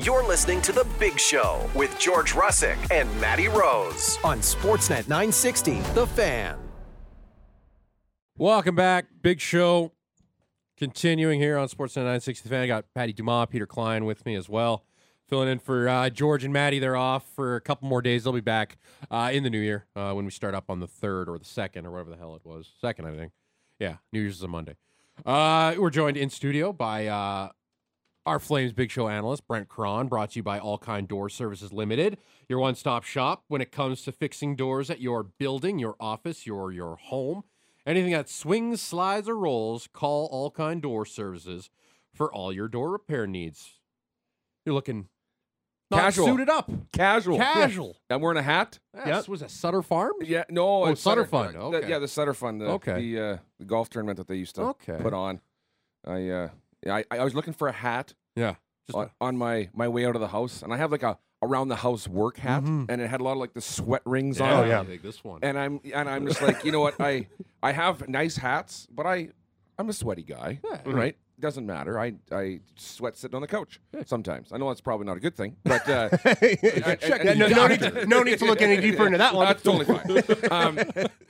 You're listening to The Big Show with George Russick and Matty Rose on Sportsnet 960, The Fan. Welcome back. Big show continuing here on Sportsnet 960 The Fan. I got Patty Dumas, Peter Klein with me as well. Filling in for uh, George and Maddie. They're off for a couple more days. They'll be back uh, in the new year uh, when we start up on the 3rd or the 2nd or whatever the hell it was. 2nd, I think. Yeah, New Year's is a Monday. Uh, we're joined in studio by uh, our Flames Big Show analyst, Brent Krahn, brought to you by All Kind Door Services Limited, your one stop shop when it comes to fixing doors at your building, your office, your, your home. Anything that swings, slides, or rolls, call All Kind Door Services for all your door repair needs. You're looking not Casual. suited up. Casual. Casual. I'm wearing a hat. Yes. Was that Sutter Fund? Yeah, no. Oh, Sutter Sutter- Fund, the- okay. yeah, the Sutter Fund. The, Okay. The, uh, the golf tournament that they used to Okay. put on. I, uh, yeah, I, I was looking for a hat Yeah. Just on, on my, my way out of the house, and I have like a around the house work hat, Mhm. and it had a lot of like the sweat rings yeah, on it. I think this one. And I'm and I'm just like, you know what? I I have nice hats, but I I'm a sweaty guy, Yeah. right? Doesn't matter. I I sweat sitting on the couch sometimes. I know that's probably not a good thing, but uh, I- I- Yeah, no, no, need to, no need to look any deeper into that one. That's totally fine. Um,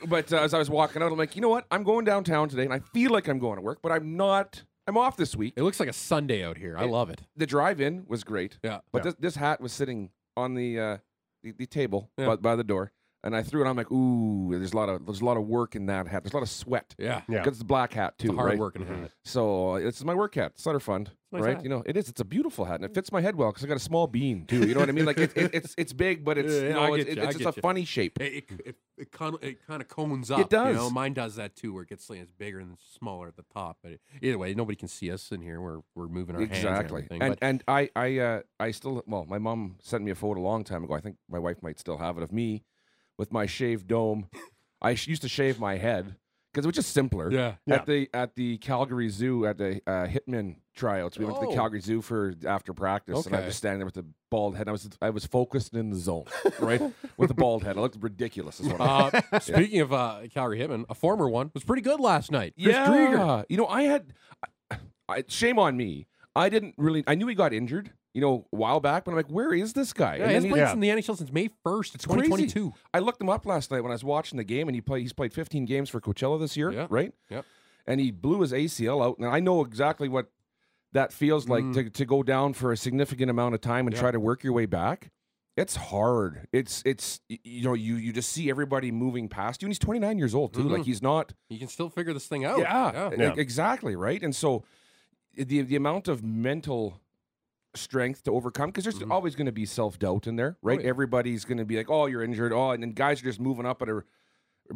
but uh, as I was walking out, I'm like, you know what? I'm going downtown today, and I feel like I'm going to work, but I'm not. I'm off this week. it looks like a Sunday out here. I love it. The drive-in was great, Yeah. but this, this hat was sitting on the uh, the, the table Yeah. by, by the door, and I threw it. on. I'm like, ooh, there's a lot of there's a lot of work in that hat. There's a lot of sweat. Yeah. Yeah. Because it's a black hat too, It's a hard right? working hat. So uh, this is my work hat, Sutter Fund, nice right? hat. You know, it is. It's a beautiful hat, and it fits my head well because I got a small bean too. You know what I mean? Like it, it, it's it's big, but it's Yeah, you yeah, know, it's, get you, it's I just get a you. funny shape. It, it, it, it kind of it kind of cones up. It You know? does. Mine does that too, where it gets like, it's bigger and smaller at the top. But it, either way, nobody can see us in here. We're we're moving our hands and Exactly. everything. And but and I I uh, I still well, my mom sent me a photo a long time ago. I think my wife might still have it of me with my shaved dome. I used to shave my head because it was just simpler. yeah, Yeah. At the at the Calgary Zoo at the uh, Hitman tryouts, we went to Oh. the Calgary Zoo for after practice, and I was standing there with the bald head. I was I was focused in the zone, right, with a bald head. I looked ridiculous. Is what I Uh, speaking of uh, Calgary Hitman, a former one was pretty good last night. Chris yeah. Driedger. You know, I had I, I, shame on me. I didn't really. I knew he got injured, you know, a while back, but I'm like, where is this guy? Yeah, And he then hasn't played Yeah. in the NHL since May first, It's crazy. 2022. I looked him up last night when I was watching the game, and he played. He's played 15 games for Coachella this year, Yeah. right? Yep. And he blew his ACL out, and I know exactly what that feels like Mm. to to go down for a significant amount of time and Yeah. try to work your way back. It's hard. It's it's you know you you just see everybody moving past you, and he's 29 years old too. Mhm. Like he's not. You can still figure this thing out. Yeah, yeah. e- exactly right. And so the the amount of mental strength to overcome because there's mm-hmm. always going to be self doubt in there, oh, right? Oh, yeah. Everybody's going to be like, "Oh, you're injured." Oh, and then guys are just moving up and are,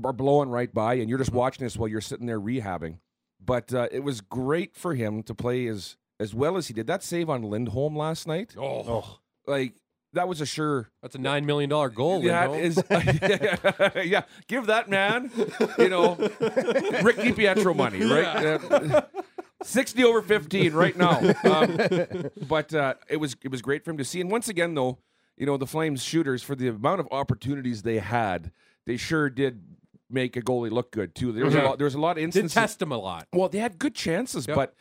are blowing right by, and you're just mm-hmm. watching this while you're sitting there rehabbing. But uh, it was great for him to play as as well as he did. That save on Lindholm last night. Oh, oh. like that was a sure. That's a nine million dollar goal. Yeah, is, yeah, yeah, Give that man, you know, Rick DiPietro money, right? Yeah. 60 over 15 right now. Um, but uh, it was it was great for him to see. And once again, though, you know the Flames shooters for the amount of opportunities they had, they sure did make a goalie look good too. There was a mm-hmm. lot. There was a lot of instances. Did test them a lot. Well, they had good chances, yep. but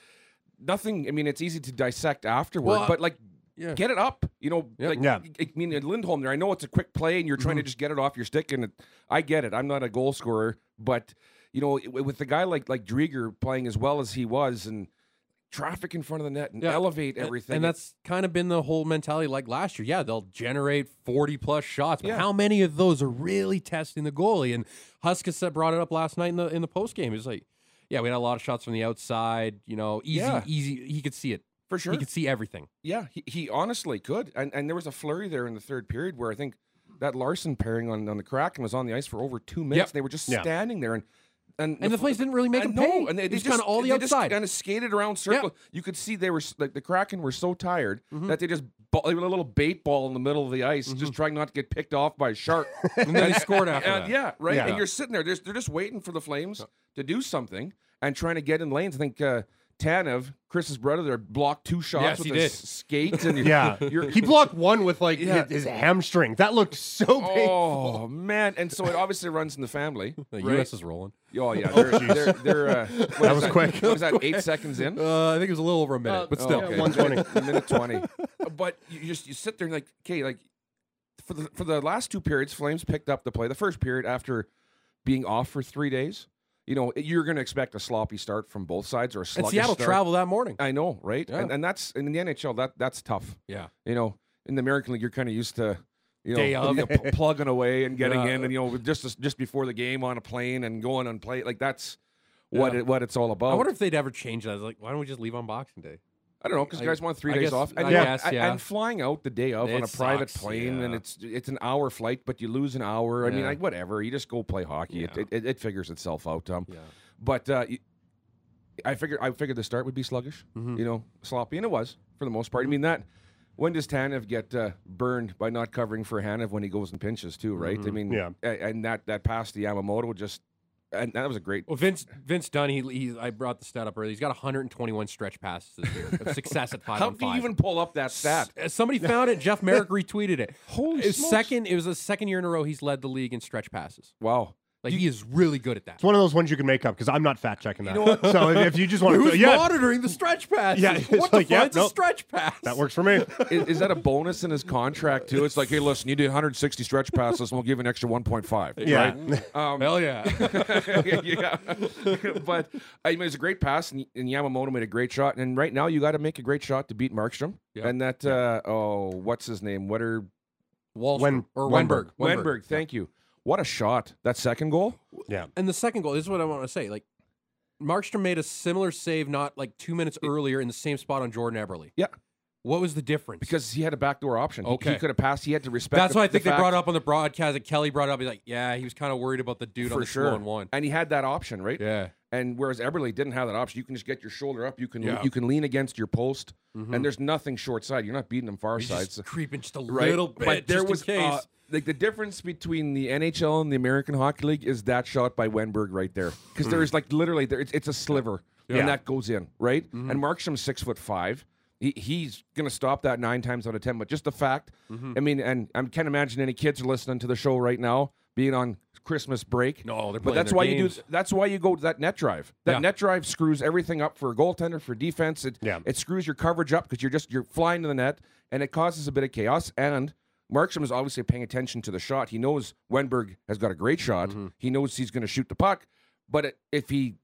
nothing. I mean, it's easy to dissect afterward, well, but like. Yeah. Get it up, you know. Yep. Like, yeah. I mean, Lindholm. There, I know it's a quick play, and you're trying mm-hmm. to just get it off your stick, and it, I get it. I'm not a goal scorer, but you know, with a guy like like Driedger playing as well as he was, and traffic in front of the net, and Yeah. elevate everything, And that's kind of been the whole mentality like last year. Yeah, they'll generate 40 plus shots, but Yeah. how many of those are really testing the goalie? And Huskisset brought it up last night in the in the post game. He's like, yeah, we had a lot of shots from the outside, you know, easy, Yeah. easy. He could see it. for sure. He could see everything. Yeah, he, he honestly could. And and there was a flurry there in the third period where I think that Larsson pairing on, on the Kraken was on the ice for over two minutes. Yep. They were just standing there and and, And the Flames didn't really make him know, pay. and they, It they was just kinda all the outside. kind of skated around circle. You could see they were like the Kraken were so tired Mhm. that they just ball, they were a little bait ball in the middle of the ice, Mm-hmm. just trying not to get picked off by a shark. And then he scored after And that. yeah, right. Yeah. And you're sitting there, they're, they're just waiting for the Flames to do something and trying to get in lanes. I think uh, Tanev, Chris's brother, there blocked two shots Yes, with he his did. skate, and Yeah, you're, he blocked one with like Yeah. his, his hamstring. That looked so painful. Oh man! And so it obviously runs in the family. The right? U.S. is rolling. Oh yeah, they're, they're, they're, uh, what That is was quick. What was that? Eight seconds in. Uh, I think it was a little over a minute, but Oh, still. okay. 120. minute twenty. But you just you sit there and like, okay, like for the for the last two periods, Flames picked up the play. The first period after being off for three days, you know, you're going to expect a sloppy start from both sides or a And sluggish Seattle start. traveled that morning. I know, right? Yeah. And and that's in the NHL that that's tough. Yeah. You know, in the American League, you're kind of used to. You know, Day of. you know, pl- plugging away and getting Yeah. in, and you know, just just before the game on a plane and going on play, like that's what Yeah. it, what it's all about. I wonder if they'd ever change that. Like, why don't we just leave on Boxing Day? I don't know because guys want three I days guess- off, and, I you guess, and- yeah. and flying out the day of on It a private sucks, plane, and yeah. it's it's an hour flight, but you lose an hour. I mean, Yeah. like whatever, you just go play hockey. It, Yeah. it, it, it figures itself out. Um, Yeah. but uh, y- I figured I figured the start would be sluggish, Mhm. you know, sloppy, and it was for the most part. I mean that. When does Tanev get uh, burned by not covering for Hanifin when he goes and pinches too? Right? I mean, Yeah. a- and that that pass to Yamamoto just, and that was a great. Well, Vince Vince Dunn, he, he I brought the stat up earlier. He's got 121 stretch passes this year of success at five How do you even pull up that stat? S- uh, Somebody found it. Jeff Marek retweeted it. Holy It second. It was the second year in a row he's led the league in stretch passes. Wow. Like he is really good at that. It's one of those ones you can make up because I'm not fat checking that. know? So if, if you just want Who's to, yeah, monitoring the stretch passes? Yeah, it's what the like, yeah, fuck's a stretch pass? that works for me. is, is that a bonus in his contract too? It's like, hey, listen, you did 160 stretch passes, and we'll give you an extra 1.5. Yeah. Right? Um, Hell yeah. yeah. but I mean, it's a great pass, and, and Yamamoto made a great shot. And right now, you got to make a great shot to beat Markstrom. Yeah. And that, uh, oh, what's his name? Wetter Wallstrom Wen- or Wennberg. Wennberg. Wennberg. Thank you. What a shot! That second goal. Yeah. And the second goal, this is what I want to say. Like, Markstrom made a similar save not like two minutes earlier in the same spot on Jordan Eberle. Yeah. What was the difference? Because he had a backdoor option. He- He, could have passed. He had to respect. That. That's the, why I the think they fact- brought up on the broadcast that Kelly brought up. He's like, yeah, he was kind of worried about the dude on for the sure. slow one. And he had that option, right? Yeah. And whereas Eberle didn't have that option, you can just get your shoulder up. You can Yeah. you can lean against your post, and there's nothing short side. You're not beating them far He's side. just so- creeping just a right? little bit. but there just was in case. uh, like the difference between the NHL and the American Hockey League is that shot by Wennberg right there because there's like literally there it's, it's a sliver Yeah. and that goes in right. Mm-hmm. And Markstrom's six foot five. He, he's gonna stop that nine times out of ten. But just the fact, Mm-hmm. I mean, and I can't imagine any kids are listening to the show right now being on Christmas break. no, they're But that's why games. you do. That's why you go to that net drive. That Yeah. net drive screws everything up for a goaltender for defense. It Yeah. it screws your coverage up because you're just you're flying to the net, and it causes a bit of chaos. And Markstrom is obviously paying attention to the shot. He knows Wennberg has got a great shot. Mm-hmm. He knows he's going to shoot the puck, but it, if he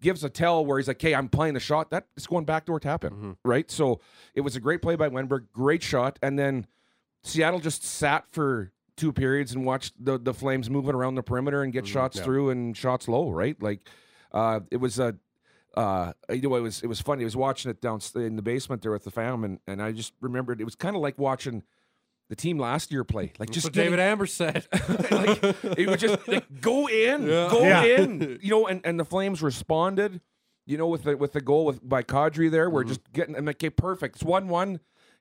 gives a tell where he's like, "Hey, I'm playing the shot," that is going backdoor tap in, Mm-hmm. right? So it was a great play by Wennberg, great shot, and then Seattle just sat for two periods and watched the the Flames moving around the perimeter and get shots through and shots low, right? Like uh, it was a. Uh, you know, it was it was funny. I was watching it down in the basement there with the fam, and, and I just remembered it was kind of like watching the team last year play. Like That's just what getting- David Amber said. like it would just like, go in, Yeah. go Yeah. in, you know. And, and the Flames responded, you know, with the with the goal with by Kadri there. Mm-hmm. We're just getting and okay, perfect. It's one one.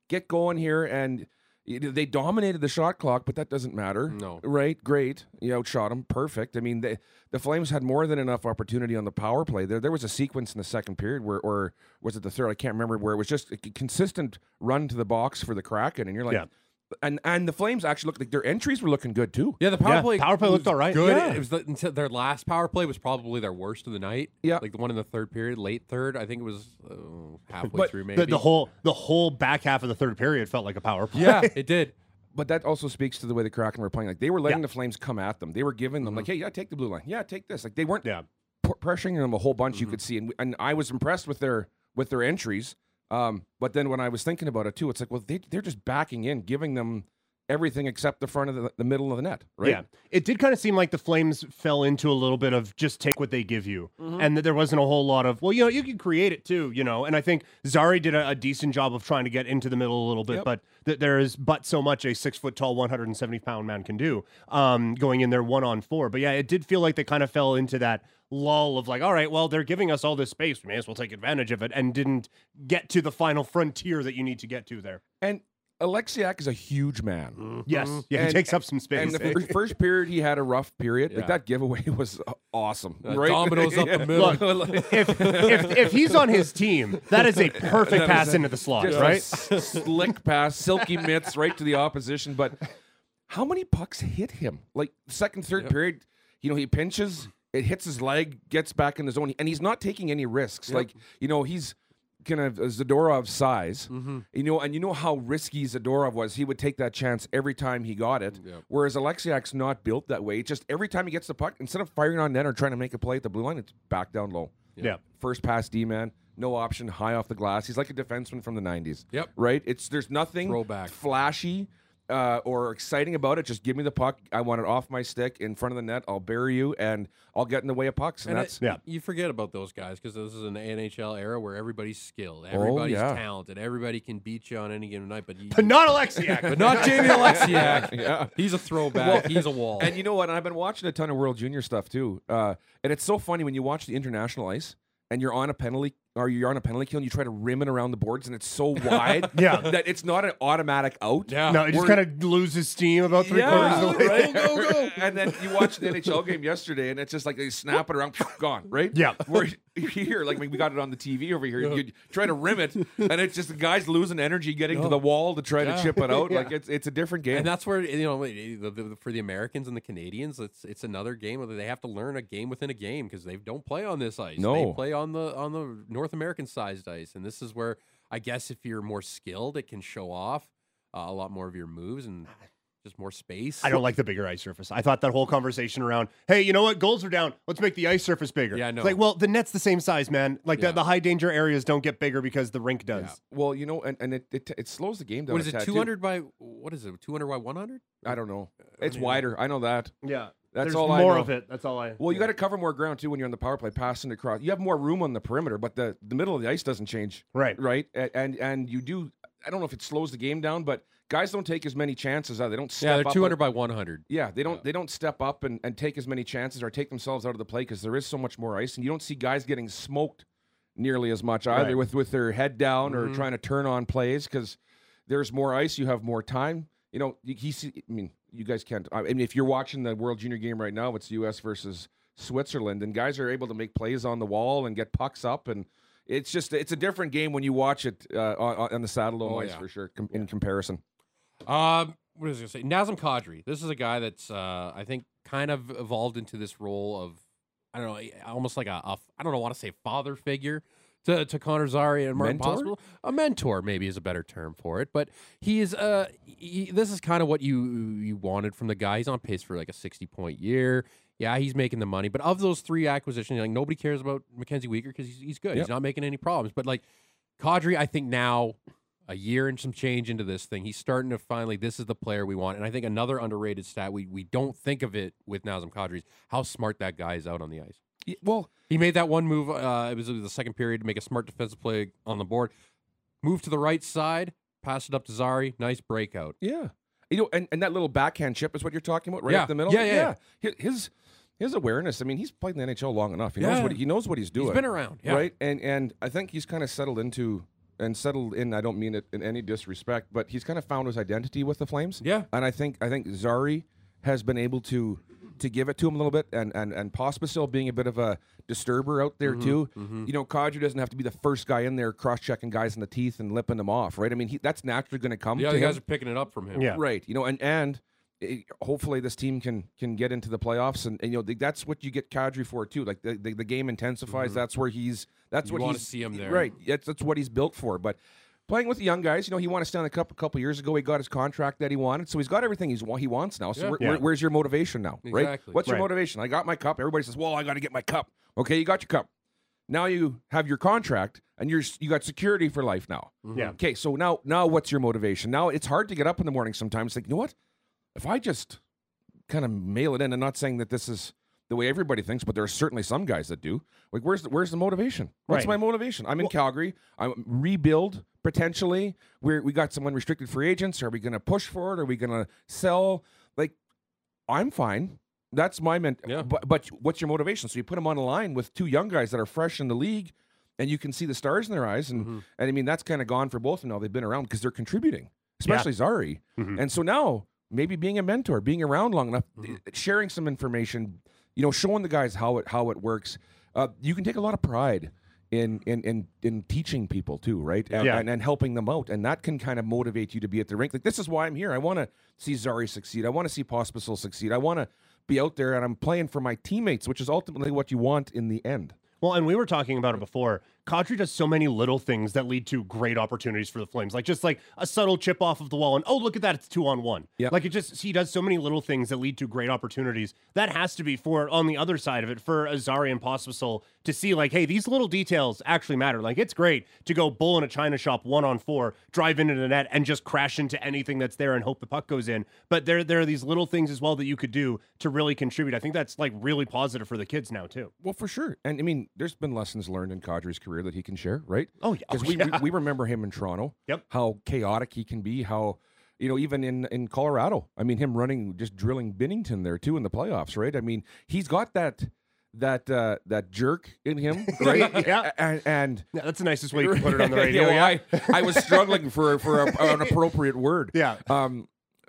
Get going here, and they dominated the shot clock, but that doesn't matter. No. right? Great, you outshot them, perfect. I mean, they, the Flames had more than enough opportunity on the power play. There, there was a sequence in the second period where, or was it the third? I can't remember. Where it was just a c- consistent run to the box for the Kraken, and you're like. Yeah. And and the Flames actually looked like their entries were looking good too. yeah, the power Yeah, play. power play was looked all right. Good. Yeah. It was the, until their last power play was probably their worst of the night. Yeah. like the one in the third period, late third. I think it was uh, halfway But through. Maybe The, the whole the whole back half of the third period felt like a power play. Yeah, it did. But that also speaks to the way the Kraken were playing. Like they were letting Yeah. the Flames come at them. They were giving them like, "Hey, yeah, take the blue line. Yeah, take this." Like they weren't yeah. p- pressuring them a whole bunch. You could see, and, and I was impressed with their with their entries. Um, but then when I was thinking about it too, it's like, well, they they're just backing in, giving them everything except the front of the, the middle of the net, right? Yeah, it did kind of seem like the Flames fell into a little bit of just take what they give you, and that there wasn't a whole lot of well, you know, you can create it too, you know. And I think Zary did a, a decent job of trying to get into the middle a little bit, Yep. but th- there is but so much a six foot tall, one hundred and seventy pound man can do, um, going in there one on four. But yeah, it did feel like they kind of fell into that lull of like, all right, well, they're giving us all this space, we may as well take advantage of it, and didn't get to the final frontier that you need to get to there. And Oleksiak is a huge man. Yes. Yeah, he And- takes up some space. And the first period, he had a rough period. Yeah. Like that giveaway was awesome. Uh, right? dominoes up the middle. Look, if, if if he's on his team, that is a perfect pass into the slot, Just right? slick pass, silky mitts right to the opposition. But how many pucks hit him? Like second, third period, you know, he pinches, it hits his leg, gets back in the zone, and he's not taking any risks. Like you know, he's kind of a Zadorov size, Mm-hmm. you know, and you know how risky Zadorov was. He would take that chance every time he got it. Whereas Oleksiak's not built that way. Just every time he gets the puck, instead of firing on net or trying to make a play at the blue line, it's back down low. Yeah. First pass D man, no option, high off the glass. He's like a defenseman from the '90s. Yep. Right. It's there's nothing Throwback. flashy uh, or exciting about it. Just give me the puck. I want it off my stick in front of the net. I'll bury you, and I'll get in the way of pucks. And, And that's I- yeah. you forget about those guys because this is an NHL era where everybody's skilled, everybody's yeah. talented, everybody can beat you on any given night. But you, But not Oleksiak. but not Jamie Oleksiak. Yeah. He's a throwback. He's a wall. And you know what? I've been watching a ton of World Junior stuff too. Uh, and it's so funny when you watch the international ice and you're on a penalty or you're on a penalty kill and you try to rim it around the boards and it's so wide Yeah. that it's not an automatic out. yeah. no, it just kind of loses steam about three Yeah, quarters of the way. right? and then you watch the NHL game yesterday, and it's just like they snap it around, gone, right? Yeah. We're here, like we got it on the TV over here, you try to rim it, and it's just the guys losing energy getting to the wall to try Yeah. to chip it out. Like it's it's a different game. And that's where you know the, the, for the Americans and the Canadians, it's it's another game where they have to learn a game within a game because they don't play on this ice. No. they play on the on the North American sized ice, and this is where I guess if you're more skilled, it can show off uh, a lot more of your moves and just more space. I don't like the bigger ice surface. I thought that whole conversation around, hey, you know what? Goals are down. Let's make the ice surface bigger. Yeah, I It's know. like, well, the net's the same size, man. Like Yeah. the, the high danger areas don't get bigger because the rink does. Yeah. well, you know, and, and it, it it slows the game down. What is it? tad, too. Two hundred by what is it? Two hundred by one hundred? I don't know. It's don't wider. I know that. Yeah. That's There's all I more know. of it. That's all I. Well, you got to cover more ground too when you're on the power play, passing across. You have more room on the perimeter, but the the middle of the ice doesn't change. Right. right? A- And and you do. I don't know if it slows the game down, but guys don't take as many chances. Uh, They don't. Step Yeah, they're up two hundred and- by one hundred. Yeah, they don't. They don't step up and, and take as many chances or take themselves out of the play because there is so much more ice, and you don't see guys getting smoked nearly as much either Right. with with their head down Mm-hmm. or trying to turn on plays because there's more ice. You have more time. You know, he I mean, you guys can't. I mean, if you're watching the World Junior game right now, it's U.S. versus Switzerland, and guys are able to make plays on the wall and get pucks up, and it's just it's a different game when you watch it uh, on, on the Saddle Oh, ice yeah. for sure com- in comparison. Um, what was I going to say? Nazem Kadri. This is a guy that's uh, I think kind of evolved into this role of I don't know, almost like a, a I don't know, want to say father figure to, to Connor Zary and Martin Mentor? Possible. A mentor maybe is a better term for it, but he is uh he, this is kind of what you you wanted from the guy. He's on pace for like a sixty point year. Yeah, he's making the money, but of those three acquisitions, like nobody cares about Mackenzie Weegar because he's, he's good. Yep. He's not making any problems. But like Kadri, I think now a year and some change into this thing, he's starting to finally. This is the player we want, and I think another underrated stat we we don't think of it with Nazem Kadri is how smart that guy is out on the ice. Well, He made that one move. Uh, it was the second period to make a smart defensive play on the board. Move to the right side, pass it up to Zary. Nice breakout. Yeah. You know, and, and that little backhand chip is what you're talking about, right Yeah. up the middle. Yeah, yeah, Hi- His his awareness. I mean, he's played in the NHL long enough. He knows Yeah. what he, he knows what he's doing. He's been around, yeah. right? And and I think he's kind of settled into and settled in. I don't mean it in any disrespect, but he's kind of found his identity with the Flames. Yeah. And I think I think Zary has been able to to give it to him a little bit, and and and Pospisil being a bit of a disturber out there Mm-hmm, too. Mm-hmm. You know, Kadri doesn't have to be the first guy in there cross checking guys in the teeth and lipping them off, right? I mean, he, that's naturally going to come. Yeah, the to other him. guys are picking it up from him. Yeah. Right. You know, and and it, hopefully this team can can get into the playoffs, and, and you know th- that's what you get Kadri for too. Like the, the, the game intensifies. Mm-hmm. That's where he's. That's You what wanna see him there. Right. That's that's what he's built for. But playing with the young guys, you know, he won a Stanley Cup a couple years ago. He got his contract that he wanted, so he's got everything he's he wants now. So Yeah. where, Yeah. where- where's your motivation now? Right. Exactly. What's your motivation? I got my cup. Everybody says, "Well, I got to get my cup." Okay, you got your cup. Now you have your contract, and you're you got security for life now. Mm-hmm. Yeah. Okay, so now now what's your motivation? Now it's hard to get up in the morning sometimes. Like, you know what? If I just kind of mail it in, and not saying that this is the way everybody thinks, but there are certainly some guys that do. Like, where's the, where's the motivation? What's Right. my motivation? I'm in Calgary. I'm rebuild potentially. We we got some unrestricted free agents. Are we going to push for it? Are we going to sell? Like, I'm fine. That's my ment. Yeah. But but what's your motivation? So you put them on a line with two young guys that are fresh in the league, and you can see the stars in their eyes. And Mm-hmm. and I mean that's kind of gone for both of them now. They've been around because they're contributing. especially Zary. Mhm. And so now maybe being a mentor, being around long enough, Mm-hmm. uh, sharing some information, you know, showing the guys how it how it works. Uh, you can take a lot of pride in in in, in teaching people too, right? And, Yeah. and and helping them out, and that can kind of motivate you to be at the rink. Like this is why I'm here. I want to see Zary succeed. I want to see Pospisil succeed. I want to be out there and I'm playing for my teammates, which is ultimately what you want in the end. Well, and we were talking about it before. Kadri does so many little things that lead to great opportunities for the Flames, like just like a subtle chip off of the wall, and oh, look at that, it's two on one. Yeah. like it just he does so many little things that lead to great opportunities. That has to be for on the other side of it for Azari and Pospisil to see like, hey, these little details actually matter. Like it's great to go bull in a china shop one on four, drive into the net, and just crash into anything that's there and hope the puck goes in. But there there are these little things as well that you could do to really contribute. I think that's like really positive for the kids now too. Well, for sure. And I mean, there's been lessons learned in Kadri's career that he can share, right? Oh, yeah. Because Oh, we, yeah. we we remember him in Toronto. Yep. How chaotic he can be. How you know even in in Colorado. I mean, him running just drilling Binnington there too in the playoffs, right? I mean, he's got that that uh that jerk in him, right? Yeah. And and Yeah, that's the nicest way you can put it on the radio. Yeah, yeah. I, I was struggling for for a, an appropriate word. Yeah. Um,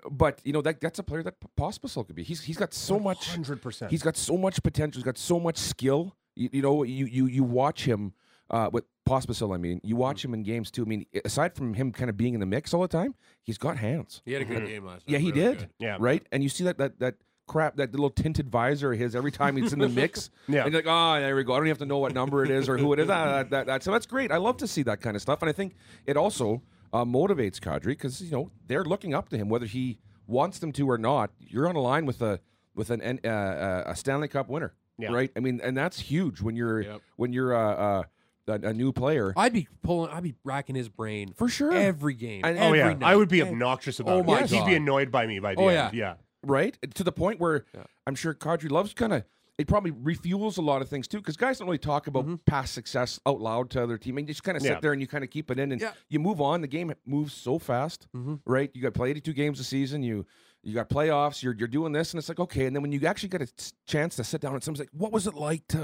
but you know that that's a player that Pospisil could be. He's he's got so much. Hundred percent. He's got so much potential. He's got so much skill. You, you know, you you you watch him uh, with Pospisil. I mean, you watch him in games too. I mean, aside from him kind of being in the mix all the time, he's got hands. He had a good game last night. Yeah, he really did. good. Yeah. right. And you see that that that crap, that little tinted visor of his every time he's in the mix. Yeah. and you're like, oh, there we go. I don't even have to know what number it is or who it is. Ah, that, that, that. So that's great. I love to see that kind of stuff, and I think it also uh, motivates Kadri because you know they're looking up to him whether he wants them to or not. You're on a line with a with an uh, uh, a Stanley Cup winner, Yeah. right? I mean, and that's huge when you're Yep. when you're uh, uh, a, a new player. I'd be pulling. I'd be racking his brain For sure. every game. And- Oh every yeah, night. I would be obnoxious about Oh it. my He'd be annoyed by me by the Oh, end. Yeah. Right? To the point where Yeah. I'm sure Kadri loves kind of it probably refuels a lot of things too because guys don't really talk about past success out loud to other teammates. You just kind of sit Mm-hmm. Yeah. there and you kind of keep it in and Yeah. you move on. The game moves so fast, Mhm. right? You got to play 82 games a season. You you got playoffs. You're you're doing this and it's like okay. And then when you actually get a chance to sit down and someone's like, what was it like to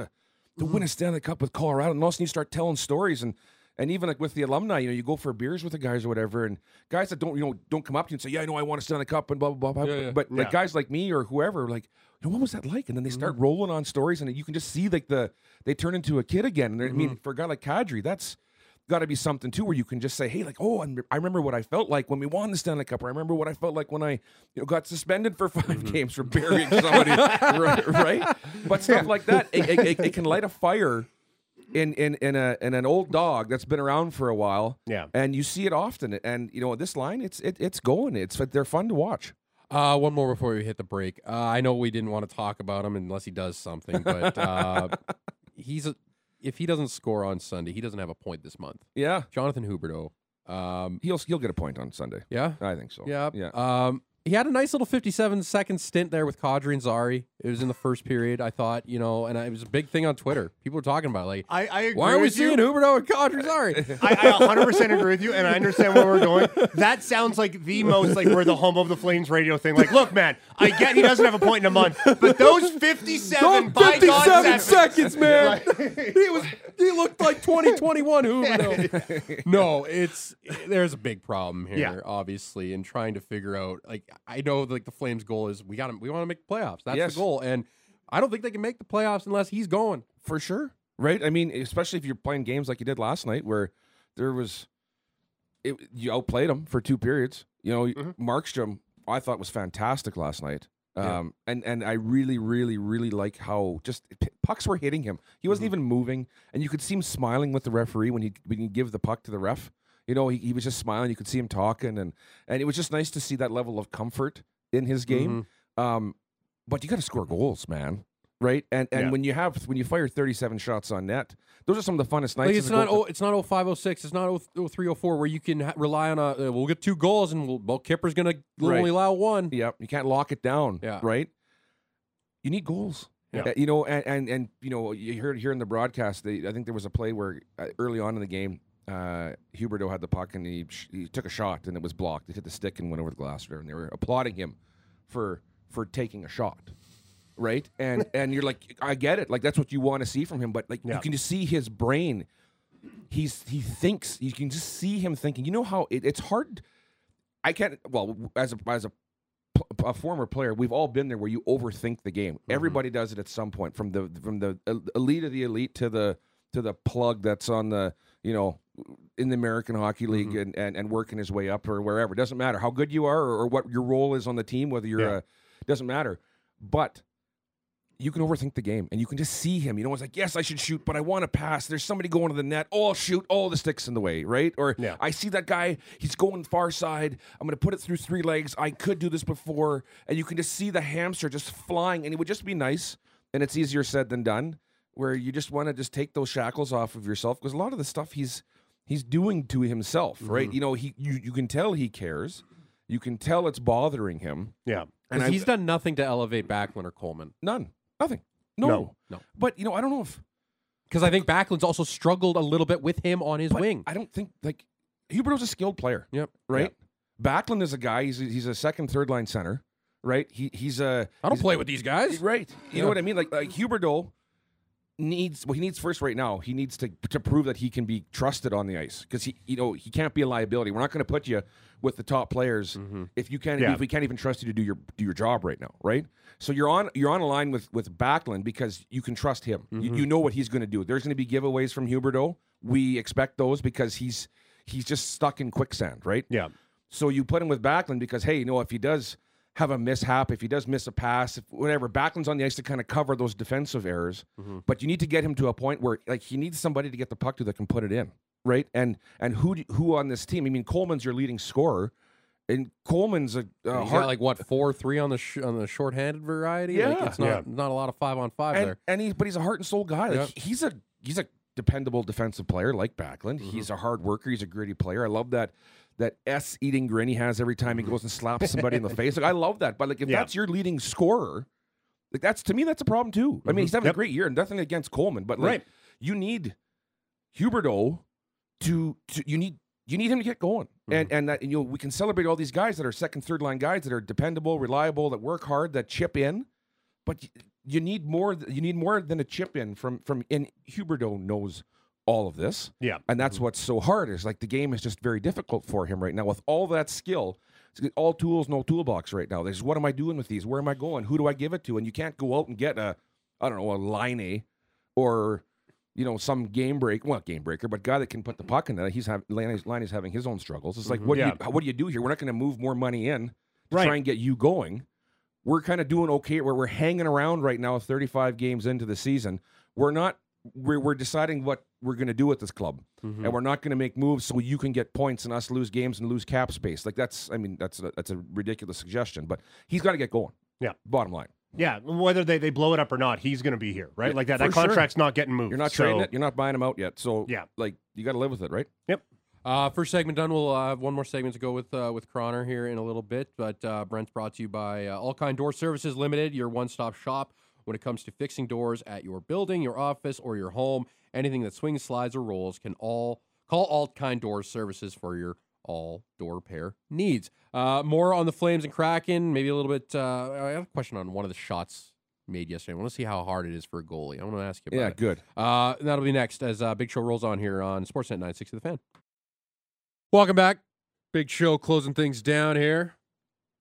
to Mm-hmm. win a Stanley Cup with Colorado? And all of a sudden you start telling stories and. And even like with the alumni, you know, you go for beers with the guys or whatever, and guys that don't, you know, don't come up to you and say, "Yeah, I know I want to Stanley Cup," and blah blah blah. blah. Yeah, yeah. But like guys like me or whoever, like, you know, what was that like? And then they start Mm-hmm. rolling on stories, and you can just see like the they turn into a kid again. And I Mm-hmm. mean, for a guy like Kadri, that's got to be something too, where you can just say, "Hey, like, oh, I'm- I remember what I felt like when we won the Stanley Cup, or I remember what I felt like when I, you know, got suspended for 5 Mm-hmm. games for burying somebody, right, right? But stuff like that, it, it- it- it can light a fire." In, in in a in an old dog that's been around for a while, Yeah. and you see it often. And you know this line, it's it, it's going. It's they're fun to watch. Uh, one more before we hit the break. Uh, I know we didn't want to talk about him unless he does something, but uh, he's a, if he doesn't score on Sunday, he doesn't have a point this month. Yeah, Jonathan Huberdeau. Um, he'll he'll get a point on Sunday. yeah, I think so. yeah, yeah. Um, he had a nice little 57 second stint there with Kadri and Zary. It was in the first period, I thought, you know, and it was a big thing on Twitter. People were talking about it, like, I, I agree why are we seeing Huberdeau and Kadri Zary? I, I 100% agree with you, and I understand where we're going. That sounds like the most like we're the home of the Flames radio thing. Like, look, man, I get he doesn't have a point in a month, but those 57, by God, seconds, man. He was he looked like 2021 Huberdeau. no, it's there's a big problem here, Yeah. obviously, in trying to figure out. Like, I know like the Flames' goal is we got to we want to make the playoffs. That's Yes. the goal, and I don't think they can make the playoffs unless he's going. for sure. Right? I mean, especially if you're playing games like you did last night, where there was, it, you outplayed him for two periods. You know, Mhm. Markstrom, I thought was fantastic last night. Yeah. Um, and and I really, really, really like how just p- pucks were hitting him. He wasn't even moving, and you could see him smiling with the referee when he when he give the puck to the ref. You know, he, he was just smiling. You could see him talking, and and it was just nice to see that level of comfort in his game. Um, but you got to score goals, man. Right, and and Yeah. when you have when you fire thirty seven shots on net, those are some of the funnest nights. Like it's not oh, it's not 0506, it's not 0304 where you can ha- rely on a uh, we'll get two goals and we'll, well Kipper's gonna Right. only allow one. Yep, you can't lock it down. Yeah. right. You need goals. Yeah. Uh, you know, and, and and you know, you heard here in the broadcast. They, I think there was a play where uh, early on in the game, uh, Huberdeau had the puck and he sh- he took a shot and it was blocked. It hit the stick and went over the glass, and they were applauding him for for taking a shot. Right, and and you're like, I get it. Like that's what you want to see from him, but like Yeah. you can just see his brain. He's he thinks you can just see him thinking. You know how it, it's hard. I can't. Well, as a as a, a former player, we've all been there where you overthink the game. Everybody does it at some point, from the from the elite of the elite to the to the plug that's on the you know in the American Hockey League mm-hmm. and, and and working his way up or wherever. It doesn't matter how good you are or, or what your role is on the team, whether you're Yeah. a doesn't matter. But you can overthink the game and you can just see him. You know, it's like, yes, I should shoot, but I want to pass. There's somebody going to the net. Oh, I'll shoot. Oh, the stick's in the way, right? Or Yeah. I see that guy, he's going far side. I'm going to put it through three legs. I could do this before. And you can just see the hamster just flying. And it would just be nice. And it's easier said than done, where you just want to just take those shackles off of yourself because a lot of the stuff he's he's doing to himself, right? Mm-hmm. You know, he you, you can tell he cares. You can tell it's bothering him. Yeah. And 'Cause I, he's done nothing to elevate Backlund or Coleman. none. Nothing. No. No. No. But you know, I don't know if Because I think Backlund's also struggled a little bit with him on his But wing. I don't think like Huberdeau's a skilled player. Yep. Right. Backlund is a guy. He's a, he's a second, third line center. Right. He he's a I don't play with these guys. Right. You Yeah. know what I mean? Like like Huberdeau needs well he needs first right now he needs to to prove that he can be trusted on the ice. Because he you know he can't be a liability. We're not going to put you with the top players mm-hmm. if you can't Yeah. if we can't even trust you to do your do your job right now right? So you're on you're on a line with with Backlund because you can trust him. You, mm-hmm. you know what he's going to do. There's going to be giveaways from Huberdeau. We expect those because he's he's just stuck in quicksand right? Yeah. so you put him with Backlund because hey, you know, if he does have a mishap, if he does miss a pass, if whatever, Backlund's on the ice to kind of cover those defensive errors. But you need to get him to a point where like he needs somebody to get the puck to that can put it in, right? And and who do- who on this team? I mean, Coleman's your leading scorer, and Coleman's a, a He's hard, got like what four three on the sh- on the shorthanded variety. like, Yeah. it's not Yeah. not a lot of five on five and, there. and he but he's a heart and soul guy. Like Yep. he's a he's a dependable defensive player like Backlund. Mm-hmm. He's a hard worker. He's a gritty player. I love that that S eating grin he has every time he Mm-hmm. goes and slaps somebody in the face. Like I love that. But like if Yeah. that's your leading scorer, like that's to me that's a problem too. I mean he's having Yep. a great year and nothing against Coleman, but like Right. you need Huberdeau to, to you need you need him to get going. And and that you know we can celebrate all these guys that are second, third line guys that are dependable, reliable, that work hard, that chip in. But y- you need more. You need more than a chip in from from. And Huberdeau knows all of this, Yeah. and that's mm-hmm. what's so hard. Is like the game is just very difficult for him right now with all that skill. It's all tools, no toolbox right now. There's what am I doing with these? Where am I going? Who do I give it to? And you can't go out and get a, I don't know, a line A, or you know some game break. Well, game breaker, but guy that can put the puck in there. He's having Line is having his own struggles. It's like mm-hmm. what Yeah. do you what do you do here? We're not going to move more money in to Right. try and get you going we're kind of doing okay where we're hanging around right now 35 games into the season we're not we're, we're deciding what we're going to do with this club and we're not going to make moves so you can get points and us lose games and lose cap space like that's i mean that's a, that's a ridiculous suggestion but he's got to get going Yeah. bottom line Yeah. Whether they, they blow it up or not, he's going to be here, right? Yeah, like that. for That sure. contract's not getting moved. you're not So- trading it you're not buying him out yet so Yeah. like you got to live with it right Yep. Uh, first segment done. We'll uh, have one more segment to go with uh, with Croner here in a little bit. But uh, Brent's brought to you by uh, All Kind Door Services Limited, your one stop shop when it comes to fixing doors at your building, your office, or your home. Anything that swings, slides, or rolls can all call All Kind Door Services for your all door repair needs. Uh, more on the Flames and Kraken. Maybe a little bit. Uh, I have a question on one of the shots made yesterday. I want to see how hard it is for a goalie. I want to ask you about yeah it. good Uh, that'll be next as uh, Big Show rolls on here on Sportsnet 960 The Fan. Welcome back. Big Show closing things down here.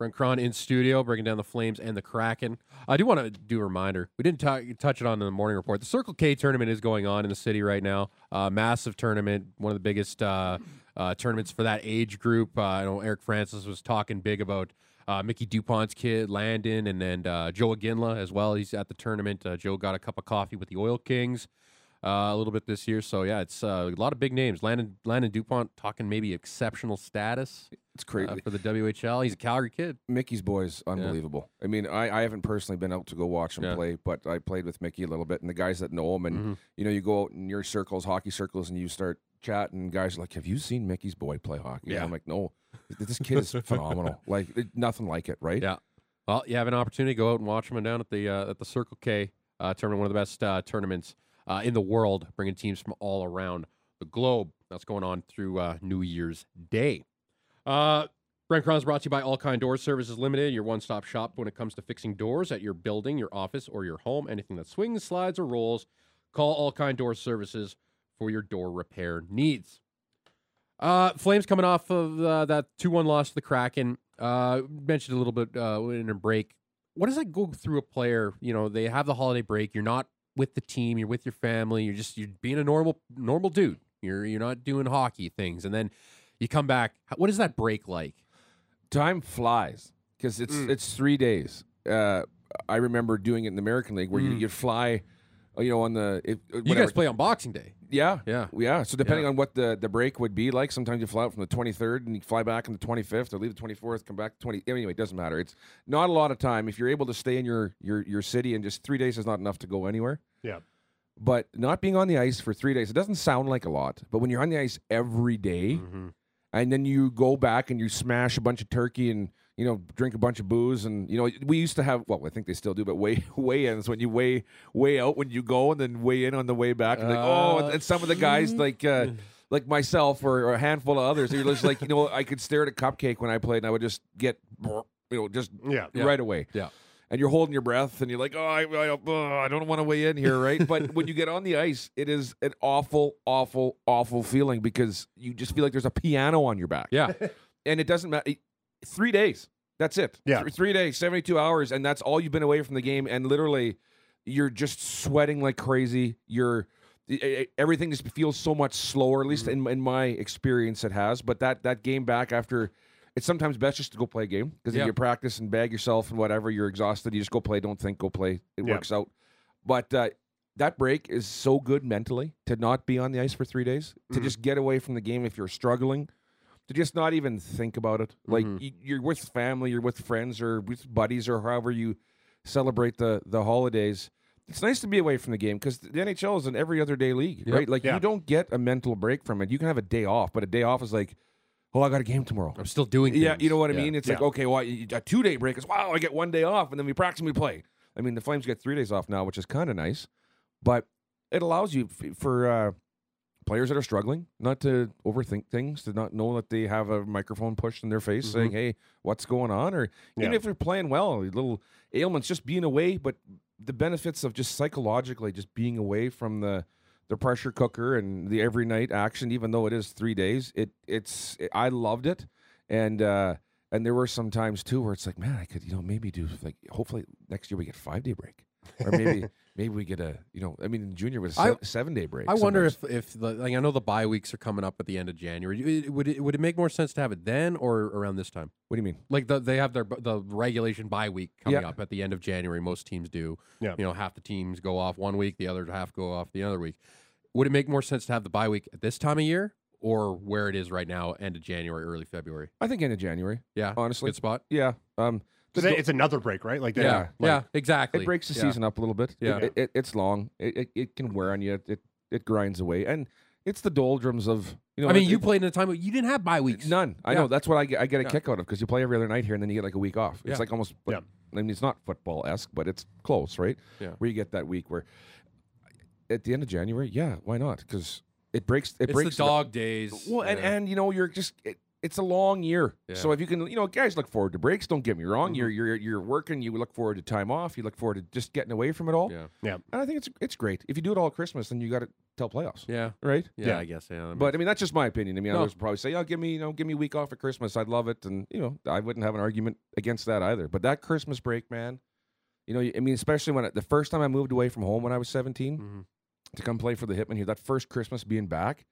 Brent Krahn in studio, breaking down the Flames and the Kraken. I do want to do a reminder. We didn't t- touch it on in the morning report. The Circle K tournament is going on in the city right now. Uh, massive tournament, one of the biggest uh, uh, tournaments for that age group. Uh, I know Eric Francis was talking big about uh, Micki DuPont's kid, Landon, and then uh, Joe Iginla as well. He's at the tournament. Joe got a cup of coffee with the Oil Kings uh, a little bit this year. So yeah, it's uh, a lot of big names. Landon Landon Dupont talking maybe exceptional status it's crazy uh, for the WHL. He's a Calgary kid. Mickey's boy is unbelievable. I mean, I, I haven't personally been out to go watch him Yeah. play, but I played with Mickey a little bit, and the guys that know him, and Mhm. you know, you go out in your circles, hockey circles, and you start chatting. And guys are like, "Have you seen Mickey's boy play hockey?" And Yeah. I'm like, "No, this kid is phenomenal. Like nothing like it, right?" Yeah. Well, you have an opportunity to go out and watch him down at the uh, at the Circle K uh, tournament, one of the best uh, tournaments uh, in the world, bringing teams from all around the globe. That's going on through uh, New Year's Day. Uh, Brent is brought to you by All Kind Door Services Limited, your one stop shop when it comes to fixing doors at your building, your office, or your home. Anything that swings, slides, or rolls, call All Kind Door Services for your door repair needs. Uh, Flames coming off of uh, that two one loss to the Kraken. Uh, mentioned a little bit uh, in a break. What does that go through a player? You know, they have the holiday break. You're not with the team. You're with your family. You're just you're being a normal normal dude. You're you're not doing hockey things, and then you come back. What is that break like? Time flies because it's Mm. it's three days. Uh, I remember doing it in the American League where you Mm. you fly, uh, you know, on the if, You guys play on Boxing Day. Yeah, Yeah. yeah. So depending Yeah. on what the, the break would be like, sometimes you fly out from the 23rd and you fly back on the 25th, or leave the 24th, come back 20. Anyway, it doesn't matter. It's not a lot of time if you're able to stay in your your your city, and just three days is not enough to go anywhere. Yeah. But not being on the ice for three days, it doesn't sound like a lot. But when you're on the ice every day, Mm-hmm. and then you go back and you smash a bunch of turkey and you know drink a bunch of booze and you know we used to have well I think they still do but weigh weigh ins when you weigh weigh out when you go and then weigh in on the way back and like oh Uh, and some of the guys like uh like myself or, or a handful of others you're just like you know I could stare at a cupcake when I played and I would just get you know just Yeah. Yeah. right away Yeah. and you're holding your breath and you're like, oh, I, I, oh, I don't want to weigh in here, right? but when you get on the ice, it is an awful, awful, awful feeling because you just feel like there's a piano on your back. Yeah. And it doesn't matter. Three days. That's it. Yeah. Th- Three days, 72 hours, and that's all you've been away from the game. And literally, you're just sweating like crazy. You're everything just feels so much slower. At least in, in my experience, it has. But that that game back after, it's sometimes best just to go play a game because if you practice and bag yourself and whatever, you're exhausted. You just go play. Don't think. Go play. It Yeah. works out. But uh, that break is so good mentally to not be on the ice for three days to Mhm. just get away from the game if you're struggling to just not even think about it. Like Mhm. you're with family, you're with friends or with buddies or however you celebrate the the holidays. It's nice to be away from the game because the NHL is an every other day league, Yep. right? Like Yeah. you don't get a mental break from it. You can have a day off, but a day off is like, oh, I got a game tomorrow. I'm still doing. It. Yeah, you know what I Yeah. mean. It's like Yeah. okay, well, y- a two day break is wow. I get one day off, and then we practice and we play. I mean, the Flames get three days off now, which is kind of nice, but it allows you f- for uh, players that are struggling not to overthink things, to not know that they have a microphone pushed in their face saying, "Hey, what's going on?" Or even Yeah. if they're playing well, little ailments, just being away, but the benefits of just psychologically just being away from the the pressure cooker and the every night action, even though it is three days, it it's I loved it, and uh, and there were some times too where it's like, man, I could you know maybe do like hopefully next year we get five day break, or maybe maybe we get a you know I mean junior was I- se- seven day break. I wonder sometimes. if if the, like I know the bye weeks are coming up at the end of January. It- Would it would it make more sense to have it then or around this time? what do you mean? Like the, they have their the regulation bye week coming Yeah. up at the end of January. Most teams do. Yeah. You know, half the teams go off one week, the other half go off the other week. Would it make more sense to have the bye week at this time of year or where it is right now, end of January, early February? I think end of January. Yeah, Honestly, good spot. yeah. Um, So just that- it's another break, right? Like, Yeah, Yeah, yeah, exactly. it breaks the Yeah. season up a little bit. Yeah. It, it, it's long. It, it it can wear on you. It it grinds away, and it's the doldrums of you know. I mean, it- you played in a time where you didn't have bye weeks. None. I Yeah. know. That's what I get, I get a Yeah. kick out of because you play every other night here and then you get like a week off. It's Yeah. like almost. Yeah. I mean, it's not football esque, but it's close, right? Yeah. Where you get that week where, at the end of January, yeah, why not? Because it breaks. It It's breaks the dog days. Well, and Yeah. and you know you're just. It, it's a long year, Yeah. so if you can, you know, guys look forward to breaks. Don't get me wrong. Mhm. You're you're you're working. You look forward to time off. You look forward to just getting away from it all. yeah, yeah. And I think it's it's great. If you do it all at Christmas, then you got to tell playoffs, yeah, right? yeah, Yeah. I guess. Yeah, that But I mean, that's just my opinion. I mean, No. others would probably say, "Oh, give me, you know, give me a week off at Christmas. I'd love it." And you know, I wouldn't have an argument against that either. But that Christmas break, man, you know, I mean, especially when I, the first time I moved away from home when I was 17 Mhm. to come play for the Hitman here, that first Christmas being back,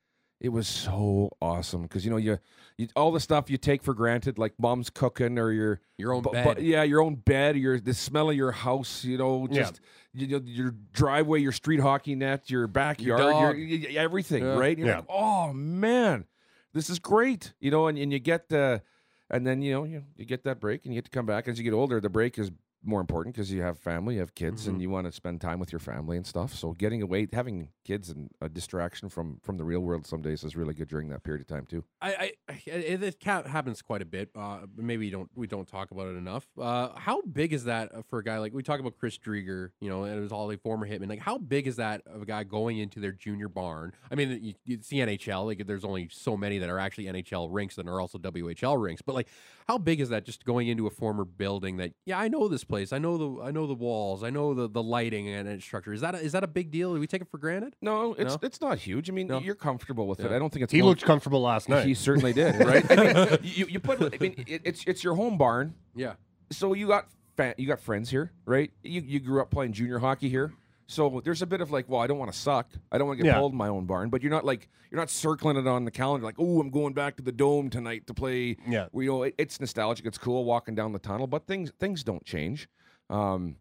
it was so awesome because you know you, you all the stuff you take for granted, like mom's cooking or your your own bu- bed. yeah, your own bed, your the smell of your house, you know, Yeah. just you know, your driveway, your street hockey net, your backyard, your, dog. y- y- everything, Yeah. right? You're Yeah. like, oh man, this is great, you know, and, and you get the, and then you know you, you get that break and you get to come back as you get older. The break is more important because you have family, you have kids, Mm-hmm. and you want to spend time with your family and stuff. So getting away, having kids and a distraction from from the real world some days is really good during that period of time too. I, I, it, it happens quite a bit. Uh, maybe you don't we don't talk about it enough. Uh, how big is that for a guy like we talk about Chris Driedger? You know, and it was all a former hitman. Like, how big is that of a guy going into their junior barn? I mean, you, you see NHL. Like, there's only so many that are actually NHL rinks that are also WHL rinks. But like, how big is that just going into a former building that? Yeah, I know this place. I know the I know the walls. I know the, the lighting and, and structure. Is that a, is that a big deal? Do we take it for granted? No, it's No? it's not huge. I mean, No? you're comfortable with it. I don't think it's He looked comfortable last night. He certainly did, right? I mean, you, you put. I mean, it, it's it's your home barn, Yeah. so you got fa- you got friends here, right? You you grew up playing junior hockey here, so there's a bit of like, well, I don't want to suck. I don't want to get Yeah. pulled in my own barn, but you're not like you're not circling it on the calendar like, oh, I'm going back to the dome tonight to play. Yeah. you know, it, it's nostalgic. It's cool walking down the tunnel, but things things don't change. Um,